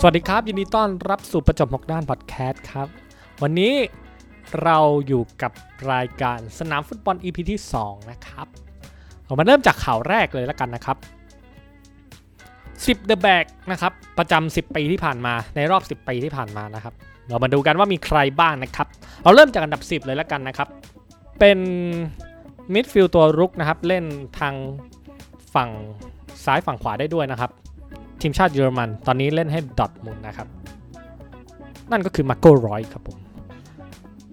สวัสดีครับ ยินดีต้อนรับสู่ประจบหกด้านพอดแคสต์ครับ วันนี้เราอยู่กับรายการสนามฟุตบอล EP ที่ 2 นะครับเรามาเริ่มจากข่าวแรกเลยแล้วกันนะครับ 10 The Bag นะครับ ประจำ10 ปีที่ผ่านมาในรอบ 10 ปีที่ผ่านมานะครับ เรามาดูกันว่ามีใครบ้างนะครับ เราเริ่มจากอันดับ 10 เลยแล้วกันนะครับ เป็นมิดฟิลด์ตัวรุกนะครับ เล่นทางฝั่งซ้ายฝั่งขวาได้ด้วยนะครับ ทีมชาติเยอรมัน ตอนนี้เล่นให้ดอร์ทมุนด์นะครับ นั่นก็คือมาโกรอยครับผม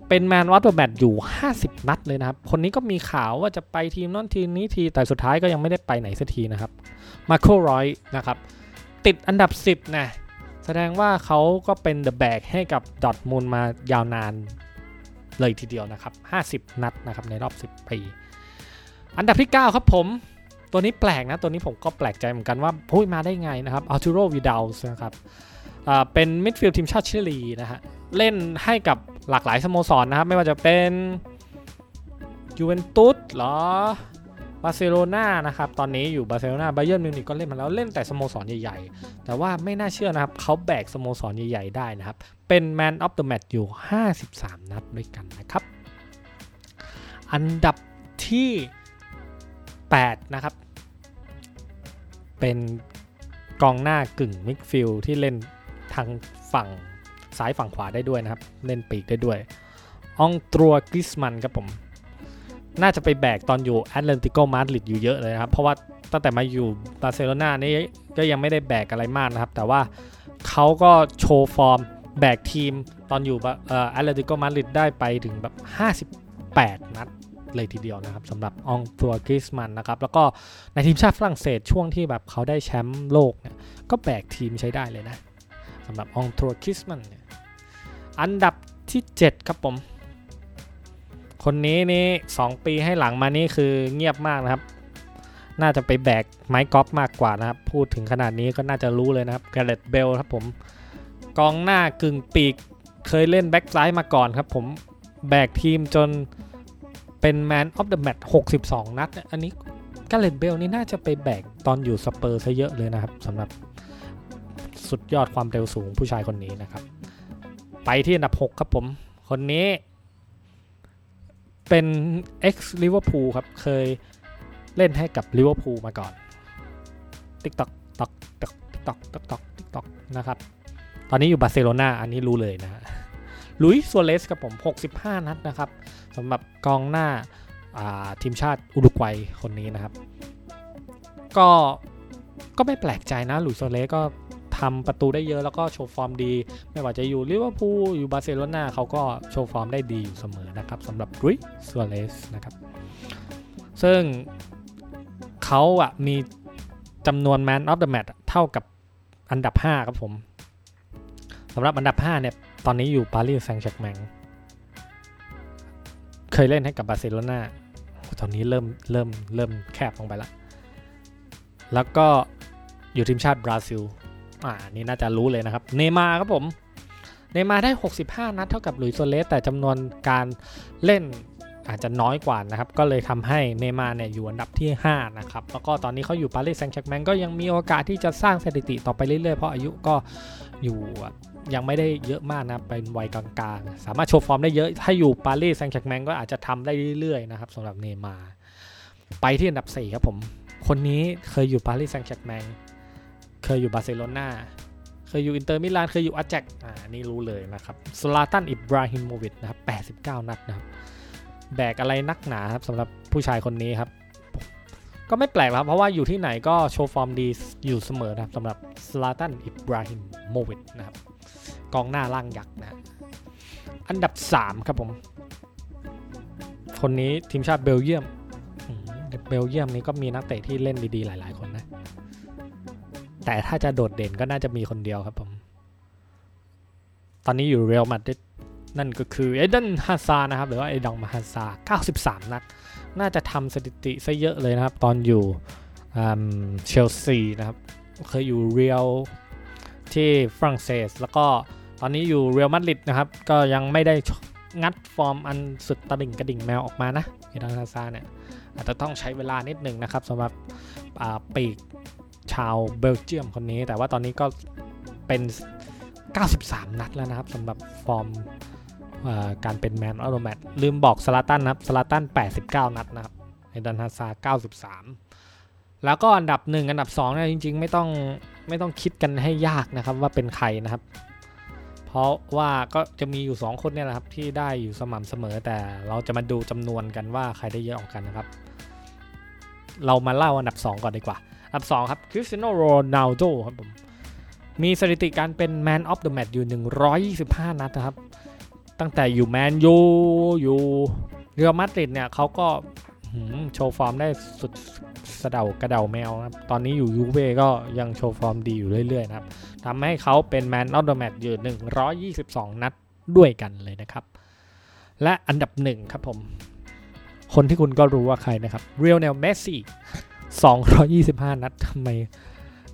เป็น Man of the Match อยู่ 50 นัดเลยนะครับ คนนี้ก็มีข่าวว่าจะไปทีมนั้นทีมนี้ที แต่สุดท้ายก็ยังไม่ได้ไปไหนสักทีนะครับ มาโกรอยนะครับ ติดอันดับ 10 นะ แสดงว่าเขาก็เป็นเดอะแบกให้กับดอร์ทมุนด์มายาวนานเลยทีเดียวนะครับ 50 นัดนะครับในรอบ 10 ปี อันดับที่ 9 ครับผม ตัวนี้แปลกนะ ตัวนี้ผมก็แปลกใจเหมือนกันว่าโผล่มาได้ไงนะครับอาร์ตูโรวิดัลนะครับเป็นมิดฟิลด์ทีมชาติชิลีนะฮะ เล่นให้กับหลากหลายสโมสรนะครับ ไม่ว่าจะเป็นยูเวนตุสหรือบาร์เซโลนานะครับ ตอนนี้อยู่บาร์เซโลนาไบเยิร์นมิวนิกก็เล่นมาแล้วเล่นแต่สโมสรใหญ่ๆ แต่ว่าไม่น่าเชื่อนะครับ เขาแบกสโมสรใหญ่ๆ ได้นะครับ เป็น Man of the Match อยู่ 53 นัดด้วยกันนะครับ อันดับที่ 8 นะครับ เป็นกองหน้ากึ่งมิดฟิลด์ที่เล่นทางฝั่งซ้ายฝั่งขวาได้ด้วยนะครับ เล่นปีกได้ด้วยอองตวน กรีซมันน์ครับผม น่าจะไปแบกตอนอยู่แอตเลติโกมาดริดอยู่เยอะเลยนะครับ เพราะว่าตั้งแต่มาอยู่บาร์เซโลนานี่ก็ยังไม่ได้แบกอะไรมากนะครับ แต่ว่าเขาก็โชว์ฟอร์มแบกทีมตอนอยู่แอตเลติโกมาดริดได้ไปถึงแบบ 58 นัด เลยทีเดียวนะครับสำหรับอองตวน กรีซมันน์นะครับ แล้วก็ในทีมชาติฝรั่งเศสช่วงที่แบบเขาได้แชมป์โลกเนี่ยก็แบกทีมใช้ได้เลยนะสำหรับอองตวน กรีซมันน์เนี่ยอันดับที่ 7 ครับผม คนนี้นี่2ปีให้หลังมานี่คือเงียบมากนะครับ น่าจะไปแบกไม้กอล์ฟมากกว่านะครับ พูดถึงขนาดนี้ก็น่าจะรู้เลยนะครับแกเร็ธ เบลครับผมกองหน้ากึ่งปีกเคยเล่นแบ็กซ้ายมาก่อนครับผมแบกทีมจน เป็น Man of the Match 62 นัดอันนี้แกเร็ธ เบลนี่น่าจะไปแบกตอนอยู่สเปอร์ซะเยอะเลยนะครับสำหรับสุดยอดความเร็วสูงผู้ชายคนนี้นะครับ ไปที่อันดับ 6 ครับผม คนนี้ เป็น ex Liverpool ครับ เคยเล่นให้กับลิเวอร์พูลมาก่อน TikTok ตอกตอกตอกตอกตอกตอกนะครับ ตอนนี้อยู่บาร์เซโลนาอันนี้รู้เลยนะฮะ หลุยส์ ซัวเรซครับผม 65 นัดนะครับสำหรับกองหน้าทีมชาติอุรุกวัยคนนี้นะครับ ก็ก็ไม่แปลกใจนะหลุยส์ ซัวเรซก็ทำประตูได้เยอะแล้วก็โชว์ฟอร์มดี ไม่ว่าจะอยู่ลิเวอร์พูลอยู่บาร์เซโลนาเขาก็โชว์ฟอร์มได้ดีอยู่เสมอนะครับสำหรับหลุยส์ ซัวเรซนะครับซึ่งเขาอะมีจำนวน Man of the Match เท่ากับอันดับ 5 ครับผมสำหรับอันดับ 5 เนี่ย ตอนนี้อยู่ปารีสแซงต์แชร์แมงเคยเล่นให้กับบาร์เซโลนาตอนนี้เริ่มเริ่มเริ่มแคบลงไปละ แล้วก็อยู่ทีมชาติบราซิล อ่า นี่น่าจะรู้เลยนะครับ เนย์มาร์ครับผม เนย์มาร์ได้ 65 นัดเท่ากับหลุยส์ ซัวเรซ แต่จำนวนการเล่นอาจจะน้อยกว่านะครับ ก็เลยทำให้เนย์มาร์เนี่ยอยู่อันดับที่ 5 นะครับ แล้วก็ตอนนี้เขาอยู่ปารีสแซงต์แชร์แมงก็ยังมีโอกาสที่จะสร้างสถิติต่อไปเรื่อยๆ เพราะอายุก็อยู่ ยังไม่ได้เยอะมากนะ เป็นวัยกลางๆ สามารถโชว์ฟอร์มได้เยอะ ถ้าอยู่ปารีสแซงต์แชร์แมงก็อาจจะทำได้เรื่อยๆนะครับสำหรับเนย์มาร์ไปที่อันดับ 4 ครับผม คนนี้เคยอยู่ปารีสแซงต์แชร์แมงเคยอยู่บาร์เซโลนาเคยอยู่อินเตอร์มิลานเคยอยู่อาแจ็กซ์ อ่านี่รู้เลยนะครับซลาตันอิบราฮิโมวิชนะครับ89 นัดนะครับแบกอะไรนักหนาครับสำหรับผู้ชายคนนี้ครับ ก็ไม่แปลกครับ เพราะว่าอยู่ที่ไหนก็โชว์ฟอร์มดีอยู่เสมอนะครับสำหรับซลาตันอิบราฮิโมวิชนะครับ กองหน้าร่างยักษ์นะ อันดับ 3 ครับผม คนนี้ทีมชาติเบลเยียมเบลเยียมนี้ก็มีนักเตะที่เล่นดีๆหลาย ๆ คนนะ แต่ถ้าจะโดดเด่นก็น่าจะมีคนเดียวครับผม ตอนนี้อยู่เรอัลมาดริดนั่นก็คือเอเดนฮาซานะครับ หรือว่าเอดองมาฮาซา93 นัด น่าจะทำสถิติซะเยอะเลยนะครับ ตอนอยู่เชลซีนะครับ เคยอยู่เรียลที่ฝรั่งเศสแล้วก็ ตอนนี้อยู่เรียลมาดริดนะครับ ก็ยังไม่ได้งัดฟอร์มอันสุดตะดิ่งกระดิ่งแมวออกมานะเอเด็นอาซาร์เนี่ยอาจจะต้องใช้เวลานิดหนึ่งนะครับสำหรับปีกชาวเบลเยียมคนนี้ แต่ว่าตอนนี้ก็เป็น 93 นัดแล้วนะครับสำหรับฟอร์มการเป็น man of the match ลืมบอกสลาตันนะครับสลาตัน 89 นัดนะครับเอเด็นอาซาร์ 93 แล้วก็อันดับ 1 อันดับ2เนี่ยจริง ๆ ไม่ต้องไม่ต้องคิดกันให้ยากนะครับว่าเป็นใครนะครับ เพราะว่าก็จะมีอยู่ 2 คนเนี่ยแหละครับที่ได้อยู่สม่ำเสมอแต่เราจะมาดูจำนวนกันว่าใครได้เยอะออกกันนะครับ เรามาเล่าอันดับ 2 ก่อนดีกว่า อันดับ 2 ครับคริสเตียโนโรนัลโดครับผมมีสถิติการเป็น Man of the Match อยู่ 125 นัดนะครับ ตั้งแต่อยู่แมนยูอยู่เรียลมาดริดเนี่ยเขาก็ โชว์ฟอร์มได้สุดสะเดากระเดาแมวนะครับ ตอนนี้อยู่ยูเว่ก็ยังโชว์ฟอร์มดีอยู่เรื่อยๆนะครับทำให้เขาเป็น man of the match อยู่ 122 นัดด้วยกันเลยนะครับ และอันดับหนึ่งครับผม คนที่คุณก็รู้ว่าใครนะครับลิโอเนลเมสซี่225 นัดทำไม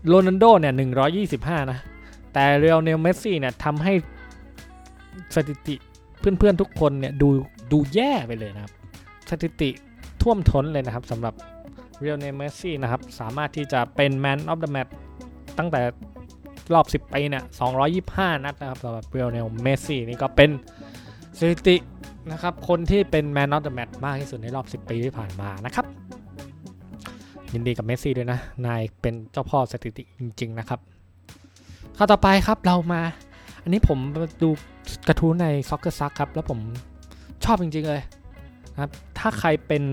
โรนัลโดเนี่ย 125 นะ แต่ลิโอเนลเมสซี่เนี่ยทำให้สถิติเพื่อนๆทุกคนเนี่ยดูดูแย่ไปเลยนะครับ สถิติ ท่วมท้นเลยนะครับสำหรับลิโอเนลเมสซี่นะครับ สามารถที่จะเป็น man of the match ตั้งแต่รอบ 10 ปีเนี่ย 225 นัดนะครับสำหรับลิโอเนลเมสซี่นี่ก็เป็นสถิตินะครับ คนที่เป็น man of the match มากที่สุดในรอบ 10 ปีที่ผ่านมานะครับ ยินดีกับเมสซี่ด้วยนะ นายเป็นเจ้าพ่อสถิติจริง ๆ นะครับข่าวต่อไปครับเรามา อันนี้ผมดูกระทู้ใน SoccerSuck ครับ แล้วผมชอบจริง ๆ เลย นะครับถ้าใครเป็น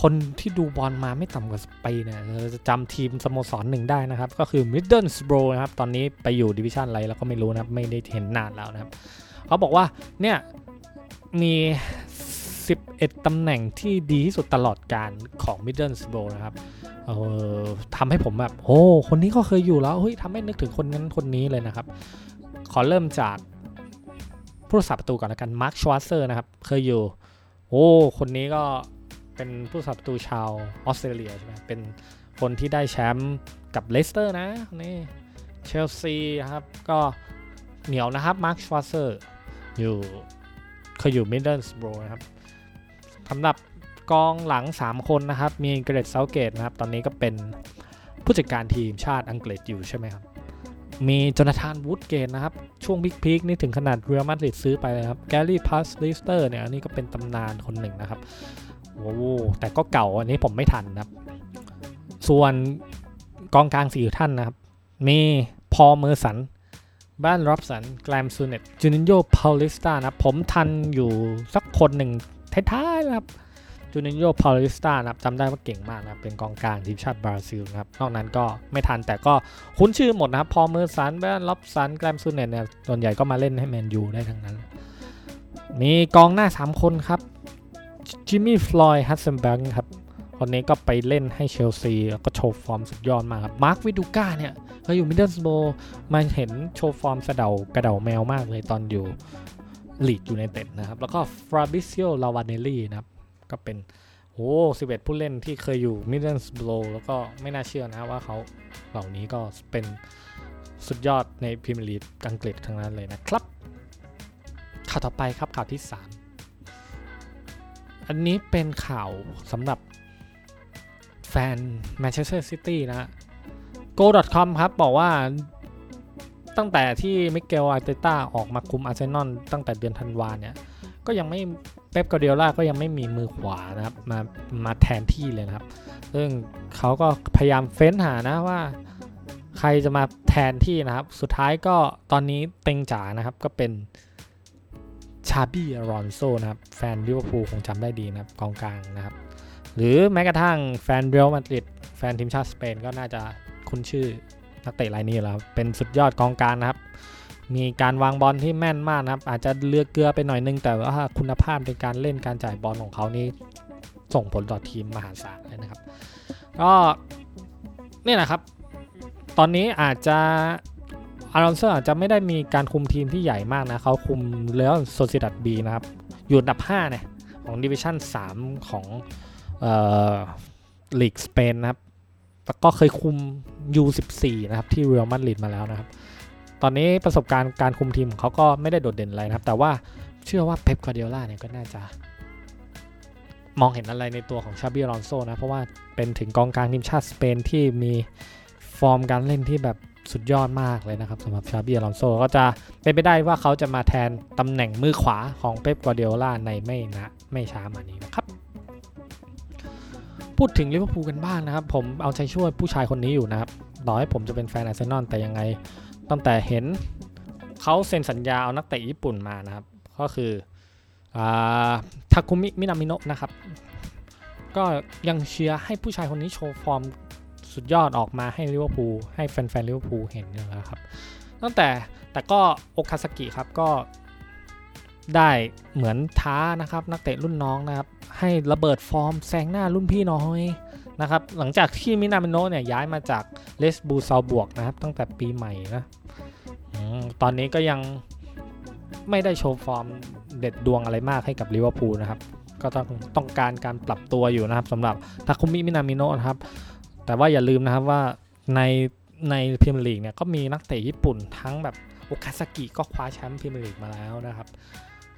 คนที่ดูบอลมาไม่ต่ำกว่าปีเนี่ยจะจำทีมสโมสรหนึ่งได้นะครับ ก็คือ Middlesbrough นะครับ ตอนนี้ไปอยู่ดิวิชั่นอะไรแล้วก็ไม่รู้นะครับ ไม่ได้เห็นนานแล้วนะครับ เขาบอกว่าเนี่ยมี 11 ตำแหน่งที่ดีที่สุดตลอดกาลของ Middlesbrough นะครับเออทำให้ผมแบบโอ้คนนี้ก็เคยอยู่แล้วเฮ้ยทำให้นึกถึงคนนั้นคนนี้เลยนะครับ ขอเริ่มจาก ผู้รักษาประตูก่อนละกันมาร์คชวาร์เซอร์นะครับ เคยอยู่ โอ้คนนี้ก็เป็นผู้รักษาประตูชาวออสเตรเลียใช่ไหมเป็นคนที่ได้แชมป์กับเลสเตอร์นะนี่เชลซีครับ ก็เหนียวนะครับมาร์คชวาร์เซอร์อยู่เคยอยู่ Middlesbrough นะครับสำหรับกองหลัง 3 คนนะครับ มีแกเร็ธเซาธ์เกตนะครับ ตอนนี้ก็เป็นผู้จัดการทีมชาติอังกฤษอยู่ใช่ไหมครับ มีโจนาธานวูดเกตนะครับ ช่วง peak peak นี่ถึงขนาดเรียลมาดริดซื้อไปเลยครับแกรี่พัลลิสเตอร์เนี่ยอันนี้ก็เป็นตำนานคนหนึ่งนะครับโอ้แต่ก็เก่าอันนี้ผมไม่ทันนะครับ ส่วนกองกลางสี่ท่านนะครับ มีพอลเมอร์สันไบรอันร็อบสันแกรมซูเนสส์จูนินโญ่เปาลิสต้านะผมทันอยู่สักคนหนึ่งท้ายๆครับ จูนินโญ่เปาลิสต้านะครับจำได้ว่าเก่งมากนะเป็นกองกลางทีมชาติบราซิลนะครับนอกนั้นก็ไม่ทันแต่ก็คุ้นชื่อหมดนะครับ พอลเมอร์สันไบรอันร็อบสันแกรมซูเนสส์เนี่ยส่วนใหญ่ก็มาเล่นให้แมนยูได้ทั้งนั้น มีกองหน้า 3 คนครับจิมมี่ฟลอยด์ฮัสเซลเบงค์ครับคนนี้ก็ไปเล่นให้เชลซีแล้วก็โชว์ฟอร์มสุดยอดมากครับมาร์ควิดูก้าเนี่ยเขาอยู่ Middlesbrough มาเห็นโชว์ฟอร์มสะเดากระเดาแมวมากเลยตอนอยู่ลีดส์ยูไนเต็ดนะครับ แล้วก็ฟาบริซิโอราวาเนลลี่นะครับ ก็เป็นโอ้สิบเอ็ดผู้เล่นที่เคยอยู่ Middlesbrough แล้วก็ไม่น่าเชื่อนะว่าเขาเหล่านี้ก็เป็นสุดยอดในพรีเมียร์ลีกอังกฤษทั้งนั้นเลยนะครับ ข่าวต่อไปครับข่าวที่ 3 อันนี้เป็นข่าวสำหรับแฟนแมนเชสเตอร์ซิตี้นะ Goal.com ครับ บอกว่าตั้งแต่ที่มิเกลอาร์เตต้าออกมาคุมอาร์เซนอลตั้งแต่เดือนธันวาเนี่ย ก็ยังไม่ เป๊ปกวาร์ดิโอล่าก็ยังไม่มีมือขวานะครับมามาแทนที่เลยนะครับ ซึ่งเขาก็พยายามเฟ้นหานะว่า ใครจะมาแทนที่นะครับ สุดท้ายก็ตอนนี้เต็งจ๋านะครับก็เป็นชาบี้อลอนโซนะครับแฟนลิเวอร์พูลคงจำได้ดีนะครับกองกลางนะครับ หรือแม้กระทั่งแฟนเรอัลมาดริดแฟนทีมชาติสเปนก็น่าจะคุ้นชื่อนักเตะรายนี้แล้ว เป็นสุดยอดกองกลางนะครับ มีการวางบอลที่แม่นมากนะครับ อาจจะเลือกเกลือไปหน่อยนึง แต่ว่าคุณภาพในการเล่นการจ่ายบอลของเขานี่ส่งผลต่อทีมมหาศาลเลยนะครับ ก็นี่แหละครับ ตอนนี้อาจจะอารอนเซอร์อาจจะไม่ได้มีการคุมทีมที่ใหญ่มากนะเขาคุมเรอัลโซเซียดัดบีนะครับ อยู่อันดับ5เนี่ยของดิวิชั่น3 ของลีกสเปนนะครับแล้วก็เคยคุม U14 นะครับ ที่เรอัลมาดริดมาแล้วนะครับ ตอนนี้ประสบการณ์การคุมทีมของเขาก็ไม่ได้โดดเด่นอะไรนะครับ แต่ว่าเชื่อว่าเป๊ปกวาร์ดิโอล่าเนี่ยก็น่าจะมองเห็นอะไรในตัวของชาบีอลอนโซนะ เพราะว่าเป็นถึงกองกลางทีมชาติสเปนที่มีฟอร์มการเล่นที่แบบสุดยอดมากเลยนะครับสำหรับชาบีอลอนโซก็จะเป็นไปได้ว่าเขาจะมาแทนตำแหน่งมือขวาของเป๊ปกวาร์ดิโอล่าในไม่นะไม่ช้ามานี้นะครับ พูดถึงลิเวอร์พูลกันบ้างนะครับ ผมเอาใจช่วยผู้ชายคนนี้อยู่นะครับ ต่อให้ผมจะเป็นแฟนอาร์เซนอลแต่ยังไง ตั้งแต่เห็นเขาเซ็นสัญญาเอานักเตะญี่ปุ่นมานะครับ ก็คือทาคุมิมินามิโนะนะครับ ก็ยังเชียร์ให้ผู้ชายคนนี้โชว์ฟอร์มสุดยอดออกมาให้ลิเวอร์พูลให้แฟนๆลิเวอร์พูลเห็นแล้วครับ ตั้งแต่แต่ก็โอคาซากิครับก็ได้เหมือนท้านะครับนักเตะรุ่นน้องนะครับ ให้ระเบิดฟอร์มแซงหน้ารุ่นพี่หน่อย นะครับหลังจากที่มินามิโนะเนี่ยย้ายมาจากเรดบูลซัลซ์บวร์กนะครับตั้งแต่ปีใหม่นะตอนนี้ก็ยังไม่ได้โชว์ฟอร์มเด็ดดวงอะไรมากให้กับลิเวอร์พูลนะครับ ก็ต้องต้องการการปรับตัวอยู่นะครับสำหรับทาคุมิมินามิโนะครับ แต่ว่าอย่าลืมนะครับว่าในในพรีเมียร์ลีกเนี่ยก็มีนักเตะญี่ปุ่นทั้งแบบโอคาซากิก็คว้าแชมป์พรีเมียร์ลีกมาแล้วนะครับ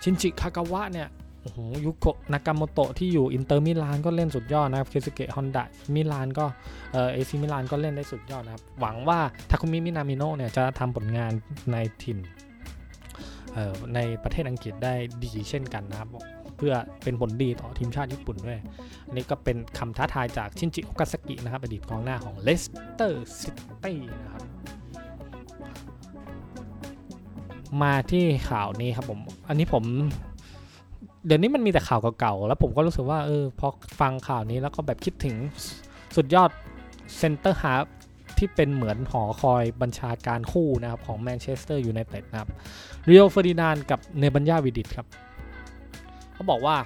ชินจิคากาวะเนี่ย โอ้โหยูโตะนากาโตโมะที่อยู่อินเตอร์มิลานก็เล่นสุดยอดนะครับเคสุเกะฮอนดะมิลานก็เออเอซีมิลานก็เล่นได้สุดยอดนะครับ หวังว่าทาคุมิมินามิโนะเนี่ยจะทำผลงานในทีมในประเทศอังกฤษได้ดีเช่นกันนะครับ เพื่อเป็นผลดีต่อทีมชาติญี่ปุ่นด้วยอันนี้ก็เป็นคำท้าทายจากชินจิโอคาซากินะครับอดีตกองหน้าของเลสเตอร์ซิตี้นะครับมาที่ข่าวนี้ครับผม อันนี้ผม เดี๋ยวนี้มันมีแต่ข่าวเก่าๆ แล้วผมก็รู้สึกว่าเออพอฟังข่าวนี้แล้วก็แบบคิดถึงสุดยอดเซนเตอร์ฮาล์ฟที่เป็นเหมือนหอคอยบัญชาการคู่นะครับของแมนเชสเตอร์ยูไนเต็ดนะครับริโอเฟอร์ดินานด์กับเนมันยาวิดิชครับเขาบอกว่า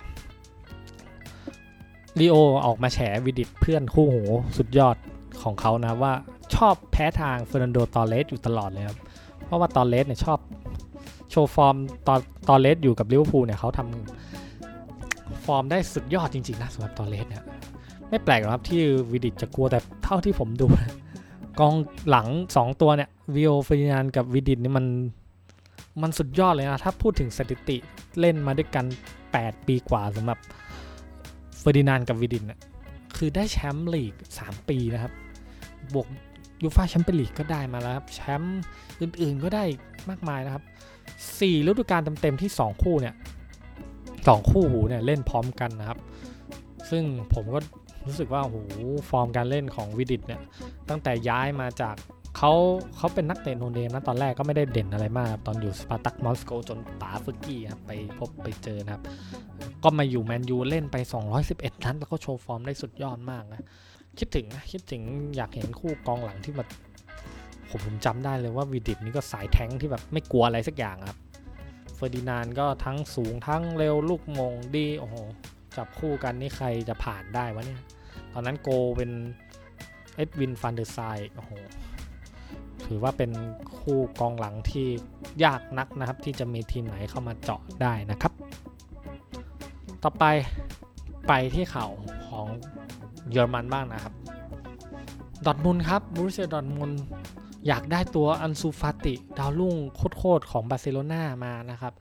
ริโอออกมาแฉวิดิชเพื่อนคู่หูสุดยอดของเขานะว่าชอบแพ้ทางเฟอร์นันโดตอร์เรสอยู่ตลอดเลยครับ เพราะว่าตอร์เรสเนี่ยชอบ โชว์ฟอร์มตอนตอร์เรสอยู่กับลิเวอร์พูลเนี่ยเขาทำฟอร์มได้สุดยอดจริงๆนะสำหรับตอร์เรสเนี่ยไม่แปลกหรอกครับที่วิดิชจะกลัวแต่เท่าที่ผมดูกองหลัง 2 ตัวเนี่ยริโอเฟอร์ดินานด์กับวิดิชนี่มันมันสุดยอดเลยนะ ถ้าพูดถึงสถิติเล่นมาด้วยกัน 8 ปีกว่าสำหรับเฟอร์ดินานด์กับวิดิชคือได้แชมป์ลีก 3 ปีนะครับ บวกยูฟ่าแชมเปี้ยนลีกก็ได้มาแล้วครับ แชมป์อื่นๆก็ได้มากมายนะครับ 4ฤดูกาลเต็มๆที่ 2 คู่เนี่ยสองคู่หูเนี่ยเล่นพร้อมกันนะครับ ซึ่งผมก็รู้สึกว่าโหฟอร์มการเล่นของวิดิชเนี่ยตั้งแต่ย้ายมาจากเขาเขาเป็นนักเตะ no name นะตอนแรกก็ไม่ได้เด่นอะไรมากตอนอยู่สปาร์ตักมอสโกจนป๋าเฟอร์กี้ครับไปพบไปเจอนะครับ ก็มาอยู่แมนยูเล่นไป 211 นัดแล้วก็โชว์ฟอร์มได้สุดยอดมากนะคิดถึงนะคิดถึงอยากเห็นคู่กองหลังที่แบบ ผมผมจำได้เลยว่าวิดิชนี่ก็สายแท้งที่แบบไม่กลัวอะไรสักอย่างครับเฟอร์ดินานด์ก็ทั้งสูงทั้งเร็วลูกโหม่งดีโอ้โหจับคู่กันนี่ใครจะผ่านได้วะเนี่ย ตอนนั้นโกเป็นเอ็ดวินฟานเดอร์ซาร์โอ้โหถือว่าเป็นคู่กองหลังที่ยากนักนะครับ ที่จะมีทีมไหนเข้ามาเจาะได้นะครับ ต่อไปไปที่ข่าวของเยอรมันบ้างนะครับ ดอร์ทมุนด์ครับโบรุสเซียดอร์ทมุนด์ อยากได้ตัวอันซูฟาติดาวรุ่งโคตรของบาร์เซโลนามานะครับ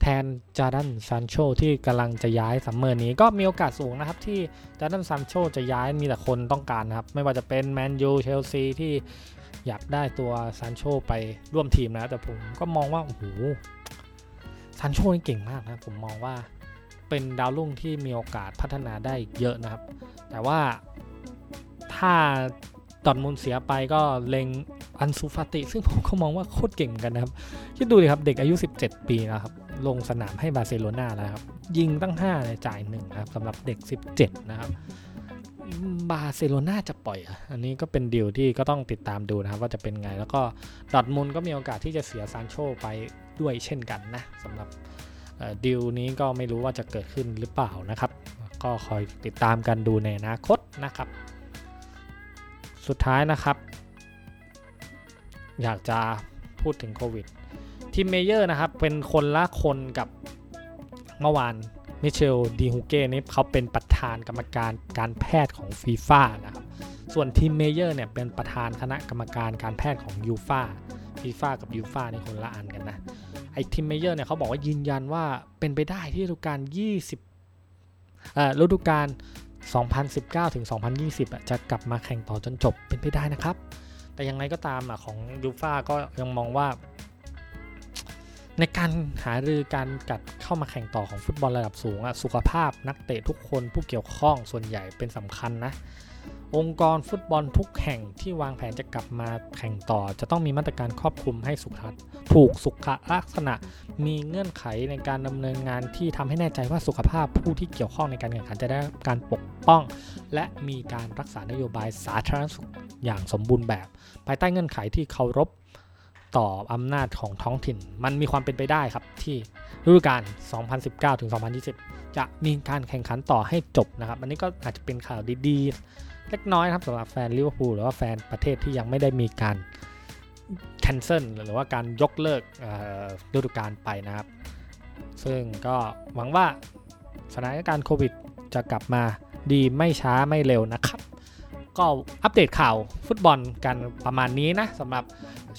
แทนจาร์ดันซานโชที่กำลังจะย้ายซัมเมอร์นี้ก็มีโอกาสสูงนะครับ ที่จาร์ดันซานโชจะย้ายมีแต่คนต้องการนะครับ ไม่ว่าจะเป็นแมนยูเชลซีที่อยากได้ตัวซานโชไปร่วมทีมนะ แต่ผมก็มองว่า โอ้โหซานโชนี่เก่งมากนะ ผมมองว่าเป็นดาวรุ่งที่มีโอกาสพัฒนาได้เยอะนะครับ แต่ว่าถ้า ดอนมุนเสียไปก็เล็งอันซูฟาติ ซึ่งผมก็มองว่าโคตรเก่งกันนะครับ คิดดูดิครับเด็กอายุ 17 ปีนะครับ ลงสนามให้บาร์เซโลนาแล้วครับ ยิงตั้ง5ในจ่ายหนึ่งนะครับสำหรับเด็ก 17 นะครับ บาร์เซโลนาจะปล่อยอันนี้ก็เป็นดีลที่ก็ต้องติดตามดูนะครับ ว่าจะเป็นไงแล้วก็ดอทมุนก็มีโอกาสที่จะเสียซานโชไปด้วยเช่นกันนะสำหรับดีลนี้ก็ไม่รู้ว่าจะเกิดขึ้นหรือเปล่านะครับ ก็คอยติดตามกันดูในอนาคตนะครับ สุดท้ายนะครับ อยากจะพูดถึงโควิดทิมเมเยอร์นะครับ เป็นคนละคนกับเมื่อวานมิเชลดูฮูเก้นี่เขาเป็นประธานกรรมการการแพทย์ของฟีฟ่านะครับ ส่วนทิมเมเยอร์เนี่ยเป็นประธานคณะกรรมการการแพทย์ของยูฟ่าฟีฟ่ากับยูฟ่านี่คนละอันกันนะ ไอทิมเมเยอร์เนี่ยเขาบอกว่ายืนยันว่าเป็นไปได้ที่ฤดูกาล20เอ่อฤดูกาล 2019 ถึง 2020อะจะกลับมาแข่งต่อจนจบเป็นไปได้นะครับ แต่ยังไงก็ตามอะของยูฟ่าก็ยังมองว่า ในการหารือการกลับเข้ามาแข่งต่อของฟุตบอลระดับสูงอะสุขภาพนักเตะทุกคนผู้เกี่ยวข้องส่วนใหญ่เป็นสำคัญนะ องค์กรฟุตบอลทุกแห่งที่วางแผนจะกลับมาแข่งต่อ จะต้องมีมาตรการครอบคลุมให้สุขถูกสุขลักษณะ มีเงื่อนไขในการดำเนินงานที่ทำให้แน่ใจว่าสุขภาพผู้ที่เกี่ยวข้องในการแข่งขันจะได้การปกป้อง และมีการรักษานโยบายสาธารณสุขอย่างสมบูรณ์แบบ ภายใต้เงื่อนไขที่เคารพต่ออำนาจของท้องถิ่น มันมีความเป็นไปได้ครับที่ฤดูกาล 2019 ถึง 2020 จะมีการแข่งขันต่อให้จบนะครับ อันนี้ก็อาจจะเป็นข่าวดีๆ เล็กน้อยครับสำหรับแฟนลิเวอร์พูลหรือว่าแฟนประเทศที่ยังไม่ได้มีการ cancel หรือว่าการยกเลิกฤดูกาลไปนะครับ ซึ่งก็หวังว่าสถานการณ์โควิดจะกลับมาดีไม่ช้าไม่เร็วนะครับ ก็อัปเดตข่าวฟุตบอลกันประมาณนี้นะสำหรับ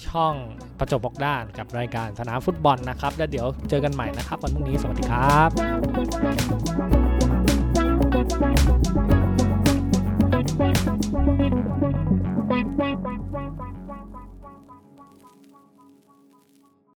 ช่องประจบบอกด้านกับรายการสนามฟุตบอลนะครับ แล้วเดี๋ยวเจอกันใหม่นะครับ วันพรุ่งนี้สวัสดีครับ